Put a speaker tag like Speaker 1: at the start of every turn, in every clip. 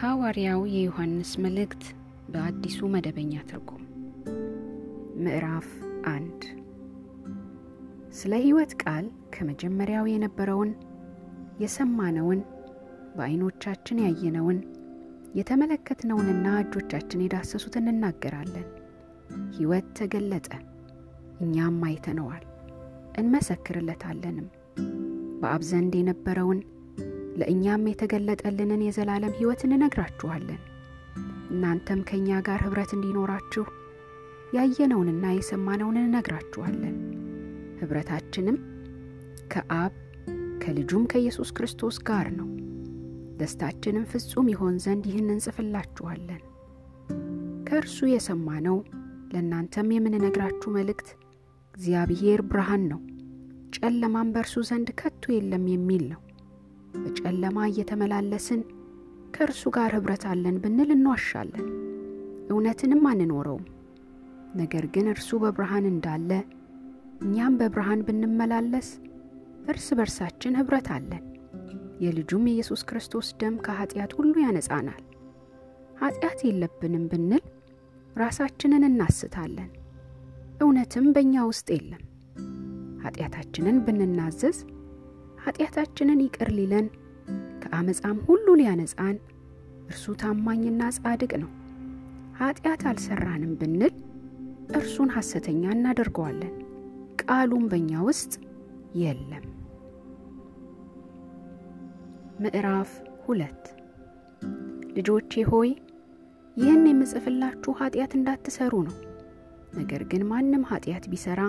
Speaker 1: የሐዋርያው የዮሐንስ መልእክት በአዲሱ መደበኛ ትርጉም ምዕራፍ አንድ ስለ ሕይወት ቃል ከመጀመሪያው የነበረውን የሰማነውን በዐይኖቻችን ያየነውን የተመለከትነውንና እጆቻችን የዳሰሱትን እንናገራለን። ሕይወት ተገለጠ፣ እኛም አይተነዋል፣ እንመሰክርለታለንም። በአብ ዘንድ የነበረውን ለእኛም የተገለጠልንን የዘላለም ሕይወት እንነግራችኋለን። እናንተም ከእኛ ጋር ኅብረት እንዲኖራችሁ ያየነውንና የሰማነውን እንነግራችኋለን። ኅብረታችንም ከአብ ከልጁም ከኢየሱስ ክርስቶስ ጋር ነው። ደስታችንም ፍጹም ይሆን ዘንድ ይህን እንጽፍላችኋለን። ከእርሱ የሰማነው ለእናንተም የምንነግራችሁ መልእክት እግዚአብሔር ብርሃን ነው፣ ጨለማም በእርሱ ዘንድ ከቶ የለም የሚል ነው። በጨለማ እየተመላለስን ከእርሱ ጋር ኅብረት አለን ብንል እንዋሻለን፣ እውነትንም አንኖረውም። ነገር ግን እርሱ በብርሃን እንዳለ እኛም በብርሃን ብንመላለስ እርስ በርሳችን ኅብረት አለን። የልጁም የኢየሱስ ክርስቶስ ደም ከኀጢአት ሁሉ ያነጻናል። ኀጢአት የለብንም ብንል ራሳችንን እናስታለን፣ እውነትም በእኛ ውስጥ የለም። ኀጢአታችንን ብንናዘዝ ኀጢአታችንን ይቅር ሊለን ከአመፃም ሁሉ ሊያነጻን እርሱ ታማኝና ጻድቅ ነው። ኀጢአት አልሠራንም ብንል እርሱን ሐሰተኛ እናደርገዋለን፣ ቃሉም በእኛ ውስጥ የለም። ምዕራፍ ሁለት ልጆቼ ሆይ ይህን የምጽፍላችሁ ኀጢአት እንዳትሰሩ ነው። ነገር ግን ማንም ኀጢአት ቢሠራ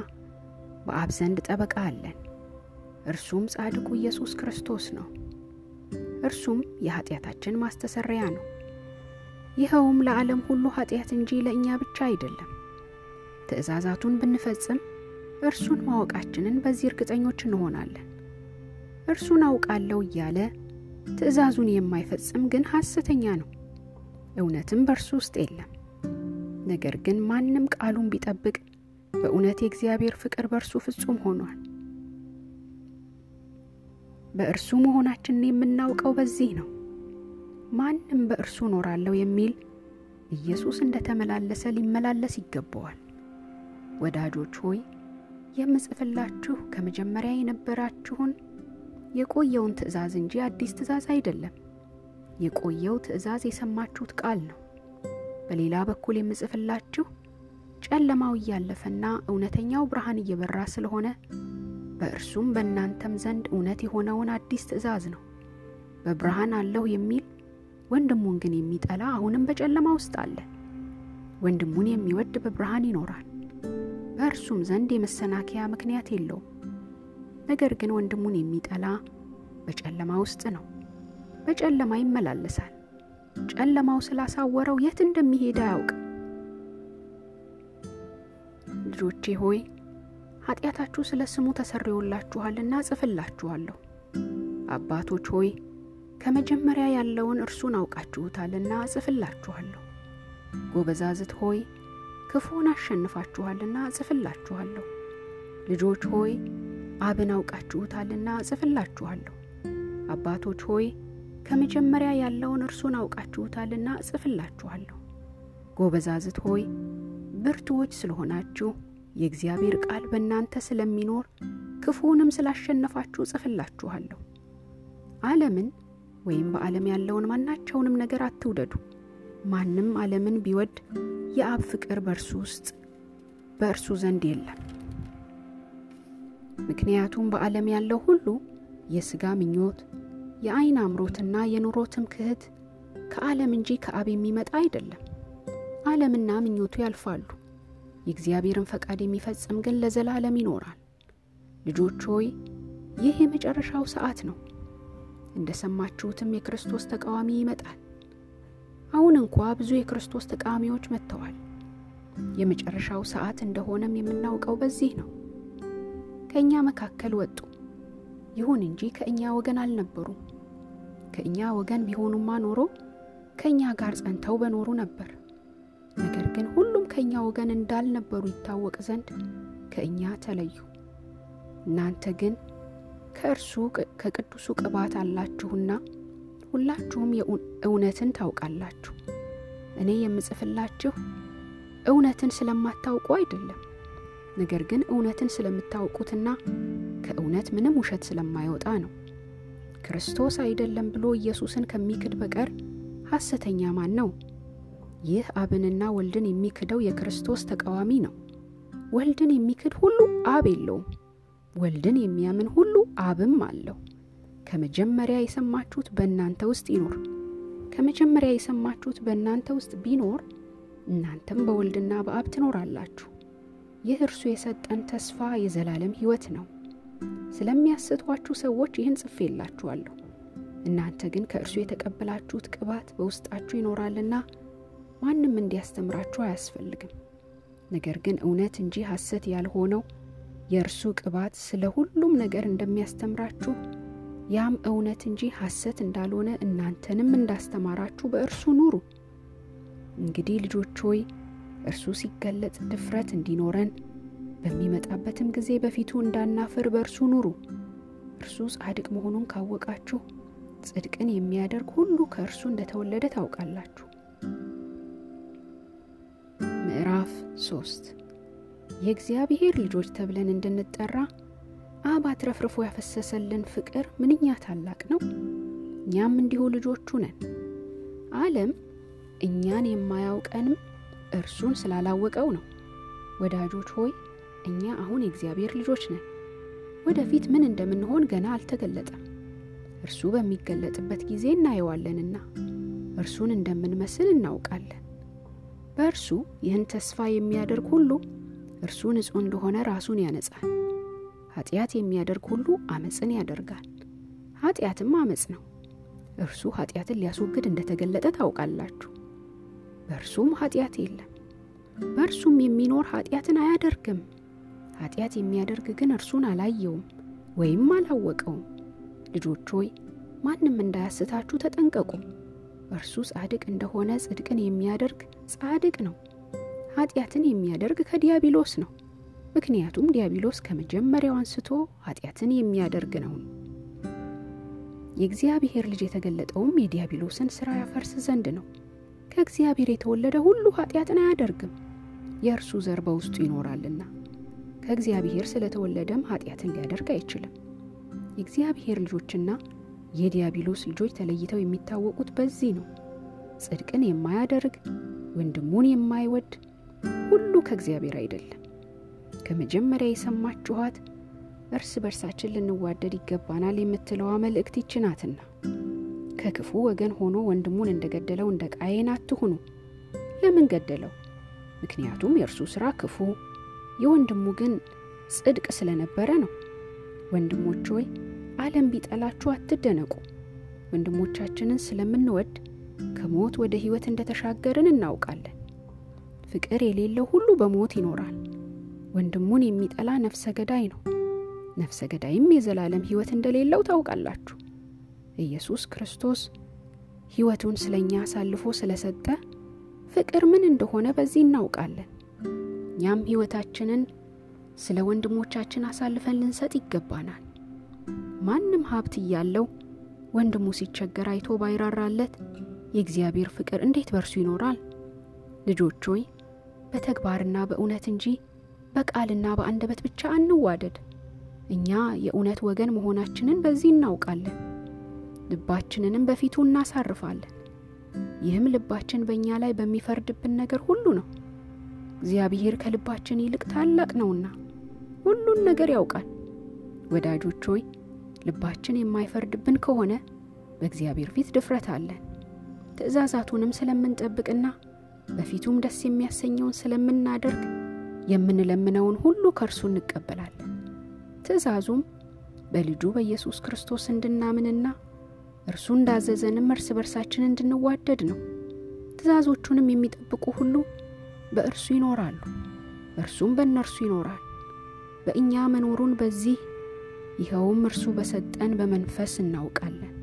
Speaker 1: በአብ ዘንድ ጠበቃ አለን እርሱም ጻድቁ ኢየሱስ ክርስቶስ ነው። እርሱም የኀጢአታችን ማስተሰሪያ ነው። ይኸውም ለዓለም ሁሉ ኀጢአት እንጂ ለእኛ ብቻ አይደለም። ትእዛዛቱን ብንፈጽም እርሱን ማወቃችንን በዚህ እርግጠኞች እንሆናለን። እርሱን አውቃለሁ እያለ ትእዛዙን የማይፈጽም ግን ሐሰተኛ ነው፣ እውነትም በእርሱ ውስጥ የለም። ነገር ግን ማንም ቃሉን ቢጠብቅ በእውነት የእግዚአብሔር ፍቅር በእርሱ ፍጹም ሆኗል። በእርሱ መሆናችንን የምናውቀው በዚህ ነው። ማንም በእርሱ እኖራለሁ የሚል ኢየሱስ እንደ ተመላለሰ ሊመላለስ ይገባዋል። ወዳጆች ሆይ የምጽፍላችሁ ከመጀመሪያ የነበራችሁን የቆየውን ትእዛዝ እንጂ አዲስ ትእዛዝ አይደለም። የቆየው ትእዛዝ የሰማችሁት ቃል ነው። በሌላ በኩል የምጽፍላችሁ ጨለማው እያለፈና እውነተኛው ብርሃን እየበራ ስለሆነ በእርሱም በእናንተም ዘንድ እውነት የሆነውን አዲስ ትእዛዝ ነው። በብርሃን አለሁ የሚል ወንድሙን ግን የሚጠላ አሁንም በጨለማ ውስጥ አለ። ወንድሙን የሚወድ በብርሃን ይኖራል፣ በእርሱም ዘንድ የመሰናከያ ምክንያት የለውም። ነገር ግን ወንድሙን የሚጠላ በጨለማ ውስጥ ነው፣ በጨለማ ይመላለሳል፣ ጨለማው ስላሳወረው የት እንደሚሄድ አያውቅም። ልጆቼ ሆይ ኃጢአታችሁ ስለ ስሙ ተሰርዮላችኋልና ጽፍላችኋለሁ። አባቶች ሆይ ከመጀመሪያ ያለውን እርሱን አውቃችሁታልና ጽፍላችኋለሁ። ጎበዛዝት ሆይ ክፉን አሸንፋችኋልና ጽፍላችኋለሁ። ልጆች ሆይ አብን አውቃችሁታልና ጽፍላችኋለሁ። አባቶች ሆይ ከመጀመሪያ ያለውን እርሱን አውቃችሁታልና ጽፍላችኋለሁ። ጎበዛዝት ሆይ ብርቱዎች ስለሆናችሁ የእግዚአብሔር ቃል በእናንተ ስለሚኖር ክፉውንም ስላሸነፋችሁ ጽፍላችኋለሁ። ዓለምን ወይም በዓለም ያለውን ማናቸውንም ነገር አትውደዱ። ማንም ዓለምን ቢወድ የአብ ፍቅር በእርሱ ውስጥ በእርሱ ዘንድ የለም። ምክንያቱም በዓለም ያለው ሁሉ የሥጋ ምኞት፣ የዐይን አምሮትና የኑሮ ትምክህት ከዓለም እንጂ ከአብ የሚመጣ አይደለም። ዓለምና ምኞቱ ያልፋሉ የእግዚአብሔርን ፈቃድ የሚፈጽም ግን ለዘላለም ይኖራል። ልጆች ሆይ ይህ የመጨረሻው ሰዓት ነው። እንደ ሰማችሁትም የክርስቶስ ተቃዋሚ ይመጣል። አሁን እንኳ ብዙ የክርስቶስ ተቃዋሚዎች መጥተዋል። የመጨረሻው ሰዓት እንደሆነም የምናውቀው በዚህ ነው። ከእኛ መካከል ወጡ፣ ይሁን እንጂ ከእኛ ወገን አልነበሩም። ከእኛ ወገን ቢሆኑማ ኖሮ ከእኛ ጋር ጸንተው በኖሩ ነበር። ነገር ግን ሁሉም ከእኛ ወገን እንዳልነበሩ ይታወቅ ዘንድ ከእኛ ተለዩ። እናንተ ግን ከእርሱ ከቅዱሱ ቅባት አላችሁና ሁላችሁም እውነትን ታውቃላችሁ። እኔ የምጽፍላችሁ እውነትን ስለማታውቁ አይደለም፣ ነገር ግን እውነትን ስለምታውቁትና ከእውነት ምንም ውሸት ስለማይወጣ ነው። ክርስቶስ አይደለም ብሎ ኢየሱስን ከሚክድ በቀር ሐሰተኛ ማን ነው? ይህ አብንና ወልድን የሚክደው የክርስቶስ ተቃዋሚ ነው። ወልድን የሚክድ ሁሉ አብ የለውም። ወልድን የሚያምን ሁሉ አብም አለው። ከመጀመሪያ የሰማችሁት በእናንተ ውስጥ ይኖር። ከመጀመሪያ የሰማችሁት በእናንተ ውስጥ ቢኖር እናንተም በወልድና በአብ ትኖራላችሁ። ይህ እርሱ የሰጠን ተስፋ የዘላለም ሕይወት ነው። ስለሚያስቷችሁ ሰዎች ይህን ጽፌላችኋለሁ። እናንተ ግን ከእርሱ የተቀበላችሁት ቅባት በውስጣችሁ ይኖራልና ማንም እንዲያስተምራችሁ አያስፈልግም። ነገር ግን እውነት እንጂ ሐሰት ያልሆነው የእርሱ ቅባት ስለ ሁሉም ነገር እንደሚያስተምራችሁ ያም እውነት እንጂ ሐሰት እንዳልሆነ እናንተንም እንዳስተማራችሁ በእርሱ ኑሩ። እንግዲህ ልጆች ሆይ እርሱ ሲገለጥ ድፍረት እንዲኖረን በሚመጣበትም ጊዜ በፊቱ እንዳናፍር በእርሱ ኑሩ። እርሱ ጻድቅ መሆኑን ካወቃችሁ ጽድቅን የሚያደርግ ሁሉ ከእርሱ እንደተወለደ ታውቃላችሁ። ምዕራፍ ሶስት የእግዚአብሔር ልጆች ተብለን እንድንጠራ አብ አትረፍርፎ ያፈሰሰልን ፍቅር ምንኛ ታላቅ ነው! እኛም እንዲሁ ልጆቹ ነን። ዓለም እኛን የማያውቀንም እርሱን ስላላወቀው ነው። ወዳጆች ሆይ እኛ አሁን የእግዚአብሔር ልጆች ነን። ወደፊት ምን እንደምንሆን ገና አልተገለጠም። እርሱ በሚገለጥበት ጊዜ እናየዋለንና እርሱን እንደምንመስል እናውቃለን። በእርሱ ይህን ተስፋ የሚያደርግ ሁሉ እርሱ ንጹሕ እንደሆነ ራሱን ያነጻል። ኃጢአት የሚያደርግ ሁሉ አመፅን ያደርጋል፣ ኃጢአትም አመፅ ነው። እርሱ ኃጢአትን ሊያስወግድ እንደተገለጠ ታውቃላችሁ። በእርሱም ኃጢአት የለም። በእርሱም የሚኖር ኃጢአትን አያደርግም። ኃጢአት የሚያደርግ ግን እርሱን አላየውም ወይም አላወቀውም። ልጆች ሆይ ማንም እንዳያስታችሁ ተጠንቀቁ። እርሱ ጻድቅ እንደሆነ ጽድቅን የሚያደርግ ጻድቅ ነው። ኃጢአትን የሚያደርግ ከዲያብሎስ ነው። ምክንያቱም ዲያብሎስ ከመጀመሪያው አንስቶ ኃጢአትን የሚያደርግ ነው። የእግዚአብሔር ልጅ የተገለጠውም የዲያብሎስን ሥራ ያፈርስ ዘንድ ነው። ከእግዚአብሔር የተወለደ ሁሉ ኃጢአትን አያደርግም፣ የእርሱ ዘር በውስጡ ይኖራልና። ከእግዚአብሔር ስለተወለደም ኃጢአትን ሊያደርግ አይችልም። የእግዚአብሔር ልጆችና የዲያብሎስ ልጆች ተለይተው የሚታወቁት በዚህ ነው። ጽድቅን የማያደርግ ወንድሙን የማይወድ ሁሉ ከእግዚአብሔር አይደለም። ከመጀመሪያ የሰማችኋት እርስ በርሳችን ልንዋደድ ይገባናል የምትለዋ መልእክት ይች ናትና ከክፉ ወገን ሆኖ ወንድሙን እንደገደለው እንደ ቃየን አትሁኑ። ለምን ገደለው? ምክንያቱም የእርሱ ሥራ ክፉ፣ የወንድሙ ግን ጽድቅ ስለነበረ ነው። ወንድሞች ሆይ ዓለም ቢጠላችሁ አትደነቁ። ወንድሞቻችንን ስለምንወድ ከሞት ወደ ሕይወት እንደተሻገርን እናውቃለን። ፍቅር የሌለው ሁሉ በሞት ይኖራል። ወንድሙን የሚጠላ ነፍሰ ገዳይ ነው፣ ነፍሰ ገዳይም የዘላለም ሕይወት እንደሌለው ታውቃላችሁ። ኢየሱስ ክርስቶስ ሕይወቱን ስለ እኛ አሳልፎ ስለሰጠ ፍቅር ምን እንደሆነ በዚህ እናውቃለን። እኛም ሕይወታችንን ስለ ወንድሞቻችን አሳልፈን ልንሰጥ ይገባናል። ማንም ሀብት እያለው ወንድሙ ሲቸገር አይቶ ባይራራለት የእግዚአብሔር ፍቅር እንዴት በርሱ ይኖራል? ልጆች ሆይ በተግባርና በእውነት እንጂ በቃልና በአንደበት ብቻ አንዋደድ። እኛ የእውነት ወገን መሆናችንን በዚህ እናውቃለን፣ ልባችንንም በፊቱ እናሳርፋለን። ይህም ልባችን በእኛ ላይ በሚፈርድብን ነገር ሁሉ ነው። እግዚአብሔር ከልባችን ይልቅ ታላቅ ነውና ሁሉን ነገር ያውቃል። ወዳጆች ሆይ ልባችን የማይፈርድብን ከሆነ በእግዚአብሔር ፊት ድፍረት አለን። ትእዛዛቱንም ስለምንጠብቅና በፊቱም ደስ የሚያሰኘውን ስለምናደርግ የምንለምነውን ሁሉ ከእርሱ እንቀበላለን። ትእዛዙም በልጁ በኢየሱስ ክርስቶስ እንድናምንና እርሱ እንዳዘዘንም እርስ በርሳችን እንድንዋደድ ነው። ትእዛዞቹንም የሚጠብቁ ሁሉ በእርሱ ይኖራሉ፣ እርሱም በእነርሱ ይኖራል። በእኛ መኖሩን በዚህ ይኸውም እርሱ በሰጠን በመንፈስ እናውቃለን።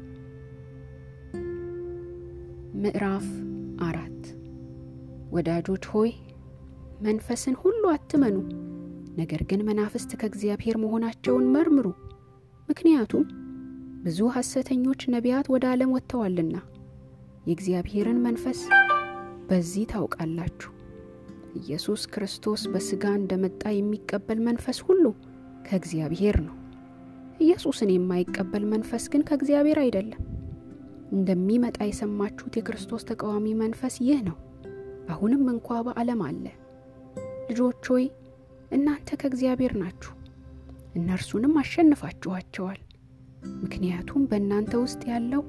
Speaker 1: ምዕራፍ አራት ወዳጆች ሆይ መንፈስን ሁሉ አትመኑ፣ ነገር ግን መናፍስት ከእግዚአብሔር መሆናቸውን መርምሩ። ምክንያቱም ብዙ ሐሰተኞች ነቢያት ወደ ዓለም ወጥተዋልና የእግዚአብሔርን መንፈስ በዚህ ታውቃላችሁ። ኢየሱስ ክርስቶስ በሥጋ እንደመጣ የሚቀበል መንፈስ ሁሉ ከእግዚአብሔር ነው። ኢየሱስን የማይቀበል መንፈስ ግን ከእግዚአብሔር አይደለም። እንደሚመጣ የሰማችሁት የክርስቶስ ተቃዋሚ መንፈስ ይህ ነው፣ አሁንም እንኳ በዓለም አለ። ልጆች ሆይ እናንተ ከእግዚአብሔር ናችሁ፣ እነርሱንም አሸንፋችኋቸዋል። ምክንያቱም በእናንተ ውስጥ ያለው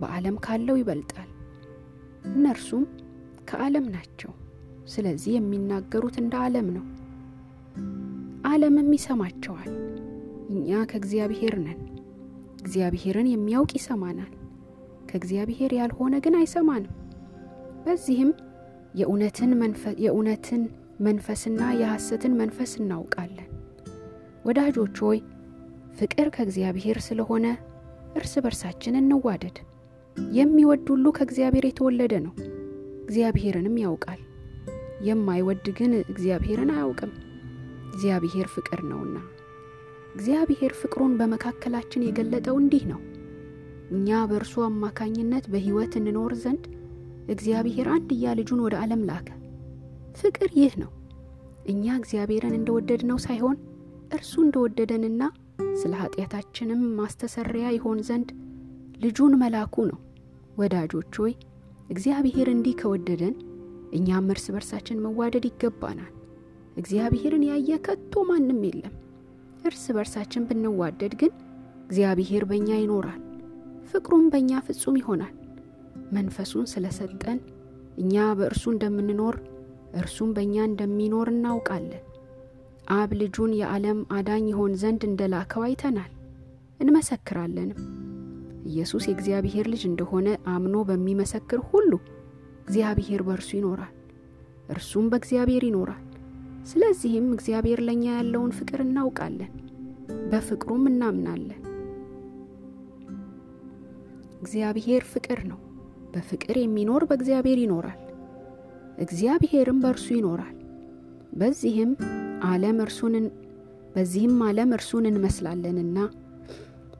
Speaker 1: በዓለም ካለው ይበልጣል። እነርሱም ከዓለም ናቸው፣ ስለዚህ የሚናገሩት እንደ ዓለም ነው፣ ዓለምም ይሰማቸዋል። እኛ ከእግዚአብሔር ነን፣ እግዚአብሔርን የሚያውቅ ይሰማናል፣ ከእግዚአብሔር ያልሆነ ግን አይሰማንም። በዚህም የእውነትን መንፈስና የሐሰትን መንፈስ እናውቃለን። ወዳጆች ሆይ ፍቅር ከእግዚአብሔር ስለሆነ እርስ በርሳችን እንዋደድ። የሚወድ ሁሉ ከእግዚአብሔር የተወለደ ነው፣ እግዚአብሔርንም ያውቃል። የማይወድ ግን እግዚአብሔርን አያውቅም፣ እግዚአብሔር ፍቅር ነውና። እግዚአብሔር ፍቅሩን በመካከላችን የገለጠው እንዲህ ነው፣ እኛ በእርሱ አማካኝነት በሕይወት እንኖር ዘንድ እግዚአብሔር አንድያ ልጁን ወደ ዓለም ላከ። ፍቅር ይህ ነው፣ እኛ እግዚአብሔርን እንደወደድነው ሳይሆን እርሱ እንደወደደንና ስለ ኃጢአታችንም ማስተሰሪያ ይሆን ዘንድ ልጁን መላኩ ነው። ወዳጆች ሆይ እግዚአብሔር እንዲህ ከወደደን እኛም እርስ በርሳችን መዋደድ ይገባናል። እግዚአብሔርን ያየ ከቶ ማንም የለም። እርስ በርሳችን ብንዋደድ ግን እግዚአብሔር በእኛ ይኖራል፣ ፍቅሩም በእኛ ፍጹም ይሆናል። መንፈሱን ስለሰጠን እኛ በእርሱ እንደምንኖር እርሱም በእኛ እንደሚኖር እናውቃለን። አብ ልጁን የዓለም አዳኝ ይሆን ዘንድ እንደላከው አይተናል እንመሰክራለንም። ኢየሱስ የእግዚአብሔር ልጅ እንደሆነ አምኖ በሚመሰክር ሁሉ እግዚአብሔር በእርሱ ይኖራል፣ እርሱም በእግዚአብሔር ይኖራል። ስለዚህም እግዚአብሔር ለእኛ ያለውን ፍቅር እናውቃለን፣ በፍቅሩም እናምናለን። እግዚአብሔር ፍቅር ነው። በፍቅር የሚኖር በእግዚአብሔር ይኖራል፣ እግዚአብሔርም በእርሱ ይኖራል። በዚህም ዓለም እርሱን በዚህም ዓለም እርሱን እንመስላለንና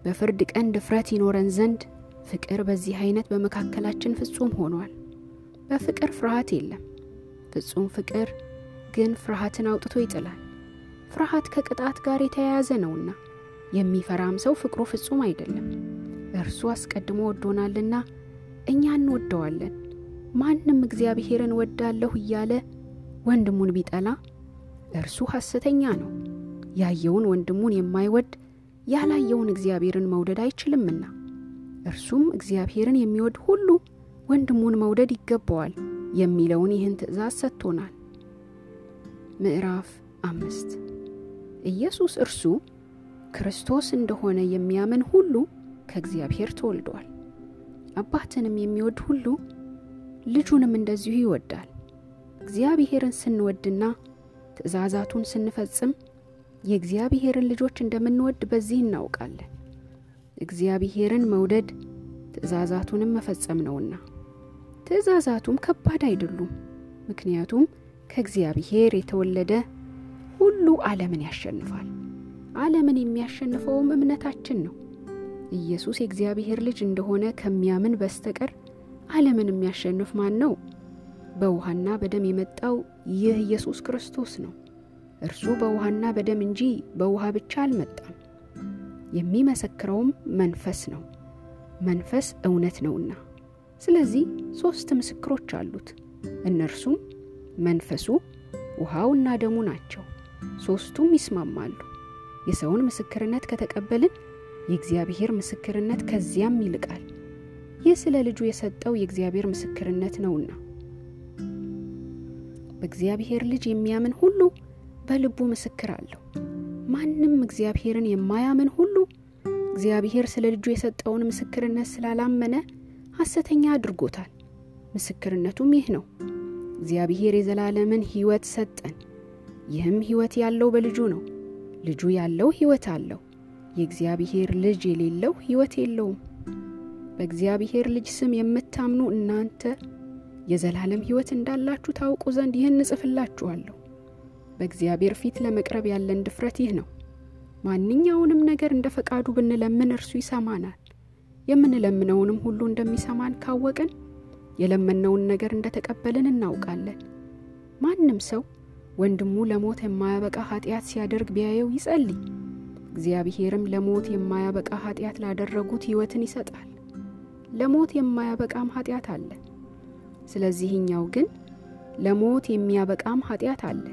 Speaker 1: በፍርድ ቀን ድፍረት ይኖረን ዘንድ ፍቅር በዚህ አይነት በመካከላችን ፍጹም ሆኗል። በፍቅር ፍርሃት የለም፣ ፍጹም ፍቅር ግን ፍርሃትን አውጥቶ ይጥላል። ፍርሃት ከቅጣት ጋር የተያያዘ ነውና የሚፈራም ሰው ፍቅሩ ፍጹም አይደለም። እርሱ አስቀድሞ ወዶናልና እኛ እንወደዋለን። ማንም እግዚአብሔርን ወዳለሁ እያለ ወንድሙን ቢጠላ እርሱ ሐሰተኛ ነው። ያየውን ወንድሙን የማይወድ ያላየውን እግዚአብሔርን መውደድ አይችልምና፣ እርሱም እግዚአብሔርን የሚወድ ሁሉ ወንድሙን መውደድ ይገባዋል የሚለውን ይህን ትእዛዝ ሰጥቶናል። ምዕራፍ አምስት ኢየሱስ እርሱ ክርስቶስ እንደሆነ የሚያምን ሁሉ ከእግዚአብሔር ተወልዷል። አባትንም የሚወድ ሁሉ ልጁንም እንደዚሁ ይወዳል። እግዚአብሔርን ስንወድና ትእዛዛቱን ስንፈጽም የእግዚአብሔርን ልጆች እንደምንወድ በዚህ እናውቃለን። እግዚአብሔርን መውደድ ትእዛዛቱንም መፈጸም ነውና። ትእዛዛቱም ከባድ አይደሉም፣ ምክንያቱም ከእግዚአብሔር የተወለደ ሁሉ ዓለምን ያሸንፋል። ዓለምን የሚያሸንፈውም እምነታችን ነው። ኢየሱስ የእግዚአብሔር ልጅ እንደሆነ ከሚያምን በስተቀር ዓለምን የሚያሸንፍ ማን ነው? በውሃና በደም የመጣው ይህ ኢየሱስ ክርስቶስ ነው። እርሱ በውሃና በደም እንጂ በውሃ ብቻ አልመጣም። የሚመሰክረውም መንፈስ ነው፣ መንፈስ እውነት ነውና። ስለዚህ ሦስት ምስክሮች አሉት። እነርሱም መንፈሱ፣ ውሃውና ደሙ ናቸው። ሦስቱም ይስማማሉ። የሰውን ምስክርነት ከተቀበልን የእግዚአብሔር ምስክርነት ከዚያም ይልቃል። ይህ ስለ ልጁ የሰጠው የእግዚአብሔር ምስክርነት ነውና። በእግዚአብሔር ልጅ የሚያምን ሁሉ በልቡ ምስክር አለው። ማንም እግዚአብሔርን የማያምን ሁሉ እግዚአብሔር ስለ ልጁ የሰጠውን ምስክርነት ስላላመነ ሐሰተኛ አድርጎታል። ምስክርነቱም ይህ ነው፣ እግዚአብሔር የዘላለምን ሕይወት ሰጠን። ይህም ሕይወት ያለው በልጁ ነው። ልጁ ያለው ሕይወት አለው። የእግዚአብሔር ልጅ የሌለው ሕይወት የለውም። በእግዚአብሔር ልጅ ስም የምታምኑ እናንተ የዘላለም ሕይወት እንዳላችሁ ታውቁ ዘንድ ይህን እጽፍላችኋለሁ። በእግዚአብሔር ፊት ለመቅረብ ያለን ድፍረት ይህ ነው። ማንኛውንም ነገር እንደ ፈቃዱ ብንለምን እርሱ ይሰማናል። የምንለምነውንም ሁሉ እንደሚሰማን ካወቅን የለመነውን ነገር እንደተቀበልን እናውቃለን። ማንም ሰው ወንድሙ ለሞት የማያበቃ ኃጢአት ሲያደርግ ቢያየው ይጸልይ፣ እግዚአብሔርም ለሞት የማያበቃ ኃጢአት ላደረጉት ሕይወትን ይሰጣል። ለሞት የማያበቃም ኃጢአት አለ። ስለዚህኛው ግን ለሞት የሚያበቃም ኃጢአት አለ።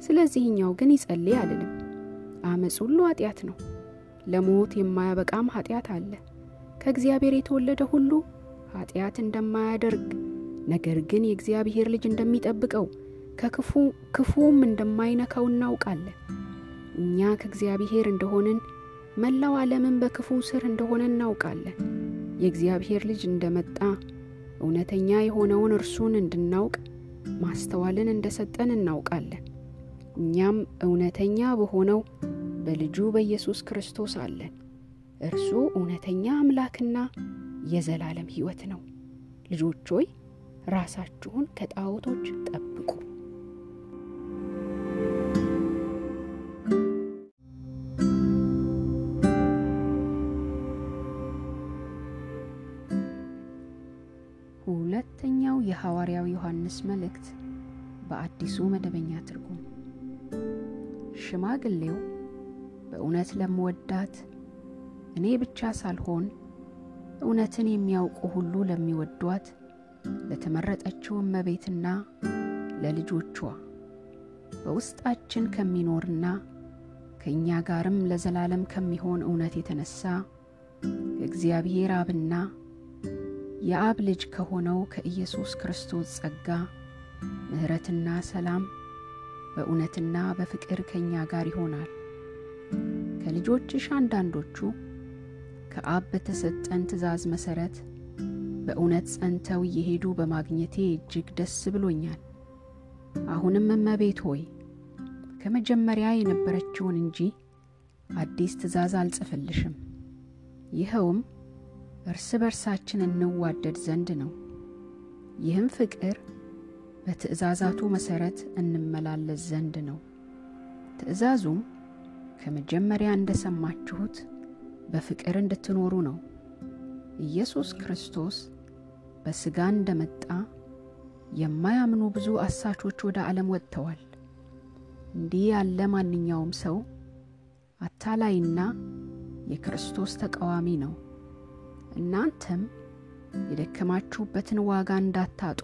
Speaker 1: ስለዚህኛው ግን ይጸልይ አልልም። አመፅ ሁሉ ኃጢአት ነው። ለሞት የማያበቃም ኃጢአት አለ። ከእግዚአብሔር የተወለደ ሁሉ ኃጢአት እንደማያደርግ ነገር ግን የእግዚአብሔር ልጅ እንደሚጠብቀው ከክፉ ክፉም እንደማይነካው እናውቃለን። እኛ ከእግዚአብሔር እንደሆንን መላው ዓለምን በክፉ ስር እንደሆነ እናውቃለን። የእግዚአብሔር ልጅ እንደመጣ እውነተኛ የሆነውን እርሱን እንድናውቅ ማስተዋልን እንደሰጠን እናውቃለን። እኛም እውነተኛ በሆነው በልጁ በኢየሱስ ክርስቶስ አለን። እርሱ እውነተኛ አምላክና የዘላለም ሕይወት ነው። ልጆች ሆይ ራሳችሁን ከጣዖቶች ጠብቁ። ሁለተኛው የሐዋርያው ዮሐንስ መልእክት በአዲሱ መደበኛ ትርጉም ሽማግሌው በእውነት ለምወዳት እኔ ብቻ ሳልሆን እውነትን የሚያውቁ ሁሉ ለሚወዷት ለተመረጠችው እመቤትና ለልጆቿ በውስጣችን ከሚኖርና ከእኛ ጋርም ለዘላለም ከሚሆን እውነት የተነሳ ከእግዚአብሔር አብና የአብ ልጅ ከሆነው ከኢየሱስ ክርስቶስ ጸጋ ምሕረትና ሰላም በእውነትና በፍቅር ከእኛ ጋር ይሆናል። ከልጆችሽ አንዳንዶቹ ከአብ በተሰጠን ትእዛዝ መሠረት በእውነት ጸንተው እየሄዱ በማግኘቴ እጅግ ደስ ብሎኛል። አሁንም እመቤት ሆይ ከመጀመሪያ የነበረችውን እንጂ አዲስ ትእዛዝ አልጽፍልሽም። ይኸውም እርስ በርሳችን እንዋደድ ዘንድ ነው። ይህም ፍቅር በትእዛዛቱ መሠረት እንመላለስ ዘንድ ነው። ትእዛዙም ከመጀመሪያ እንደ ሰማችሁት በፍቅር እንድትኖሩ ነው። ኢየሱስ ክርስቶስ በሥጋ እንደመጣ የማያምኑ ብዙ አሳቾች ወደ ዓለም ወጥተዋል። እንዲህ ያለ ማንኛውም ሰው አታላይና የክርስቶስ ተቃዋሚ ነው። እናንተም የደከማችሁበትን ዋጋ እንዳታጡ፣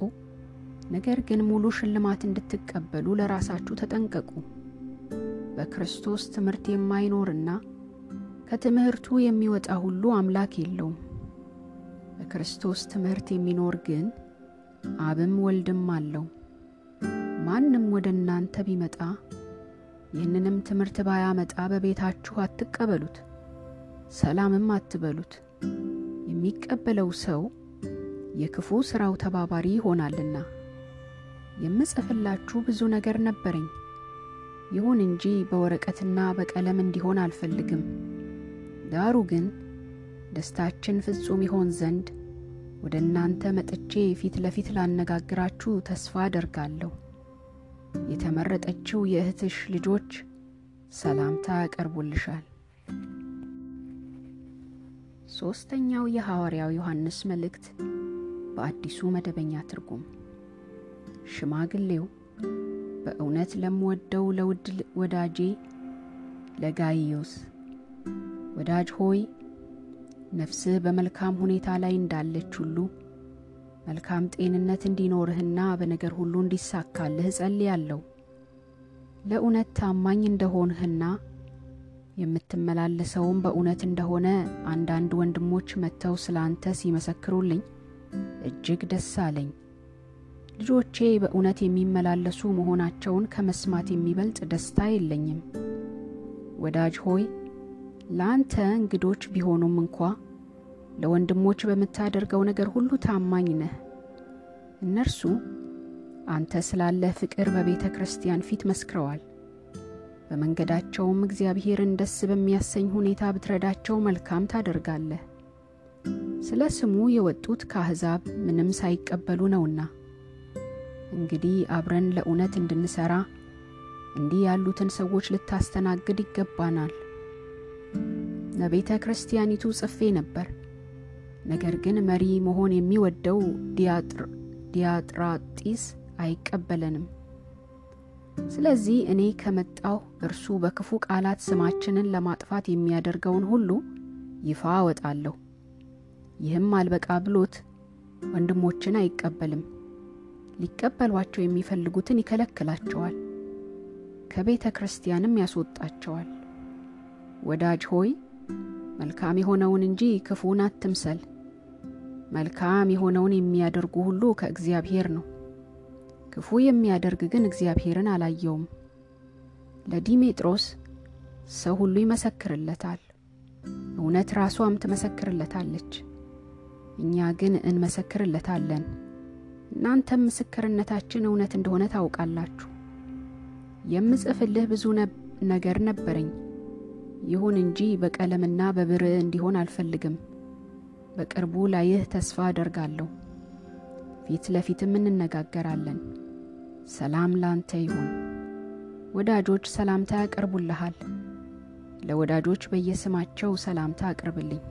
Speaker 1: ነገር ግን ሙሉ ሽልማት እንድትቀበሉ ለራሳችሁ ተጠንቀቁ። በክርስቶስ ትምህርት የማይኖርና ከትምህርቱ የሚወጣ ሁሉ አምላክ የለውም። በክርስቶስ ትምህርት የሚኖር ግን አብም ወልድም አለው። ማንም ወደ እናንተ ቢመጣ ይህንንም ትምህርት ባያመጣ በቤታችሁ አትቀበሉት፣ ሰላምም አትበሉት። የሚቀበለው ሰው የክፉ ሥራው ተባባሪ ይሆናልና። የምጽፍላችሁ ብዙ ነገር ነበረኝ፣ ይሁን እንጂ በወረቀትና በቀለም እንዲሆን አልፈልግም። ዳሩ ግን ደስታችን ፍጹም ይሆን ዘንድ ወደ እናንተ መጥቼ ፊት ለፊት ላነጋግራችሁ ተስፋ አደርጋለሁ። የተመረጠችው የእህትሽ ልጆች ሰላምታ ያቀርቡልሻል። ሦስተኛው የሐዋርያው ዮሐንስ መልእክት በአዲሱ መደበኛ ትርጉም ሽማግሌው በእውነት ለምወደው ለውድ ወዳጄ ለጋይዮስ ወዳጅ ሆይ ነፍስህ በመልካም ሁኔታ ላይ እንዳለች ሁሉ መልካም ጤንነት እንዲኖርህና በነገር ሁሉ እንዲሳካልህ እጸልያለሁ። ለእውነት ታማኝ እንደሆንህና የምትመላለሰውም በእውነት እንደሆነ አንዳንድ ወንድሞች መጥተው ስለ አንተ ሲመሰክሩልኝ እጅግ ደስ አለኝ። ልጆቼ በእውነት የሚመላለሱ መሆናቸውን ከመስማት የሚበልጥ ደስታ የለኝም። ወዳጅ ሆይ ለአንተ እንግዶች ቢሆኑም እንኳ ለወንድሞች በምታደርገው ነገር ሁሉ ታማኝ ነህ። እነርሱ አንተ ስላለህ ፍቅር በቤተ ክርስቲያን ፊት መስክረዋል። በመንገዳቸውም እግዚአብሔርን ደስ በሚያሰኝ ሁኔታ ብትረዳቸው መልካም ታደርጋለህ። ስለ ስሙ የወጡት ከአሕዛብ ምንም ሳይቀበሉ ነውና። እንግዲህ አብረን ለእውነት እንድንሠራ እንዲህ ያሉትን ሰዎች ልታስተናግድ ይገባናል። ለቤተ ክርስቲያኒቱ ጽፌ ነበር፣ ነገር ግን መሪ መሆን የሚወደው ዲያጥራጢስ አይቀበለንም። ስለዚህ እኔ ከመጣሁ እርሱ በክፉ ቃላት ስማችንን ለማጥፋት የሚያደርገውን ሁሉ ይፋ አወጣለሁ። ይህም አልበቃ ብሎት ወንድሞችን አይቀበልም። ሊቀበሏቸው የሚፈልጉትን ይከለክላቸዋል፣ ከቤተ ክርስቲያንም ያስወጣቸዋል። ወዳጅ ሆይ መልካም የሆነውን እንጂ ክፉን አትምሰል። መልካም የሆነውን የሚያደርጉ ሁሉ ከእግዚአብሔር ነው። ክፉ የሚያደርግ ግን እግዚአብሔርን አላየውም። ለዲሜጥሮስ ሰው ሁሉ ይመሰክርለታል፣ እውነት ራሷም ትመሰክርለታለች። እኛ ግን እንመሰክርለታለን፣ እናንተም ምስክርነታችን እውነት እንደሆነ ታውቃላችሁ። የምጽፍልህ ብዙ ነገር ነበረኝ፣ ይሁን እንጂ በቀለምና በብርዕ እንዲሆን አልፈልግም። በቅርቡ ላይህ ተስፋ አደርጋለሁ፣ ፊት ለፊትም እንነጋገራለን። ሰላም ላንተ ይሁን። ወዳጆች ሰላምታ ያቀርቡልሃል። ለወዳጆች በየስማቸው ሰላምታ አቅርብልኝ።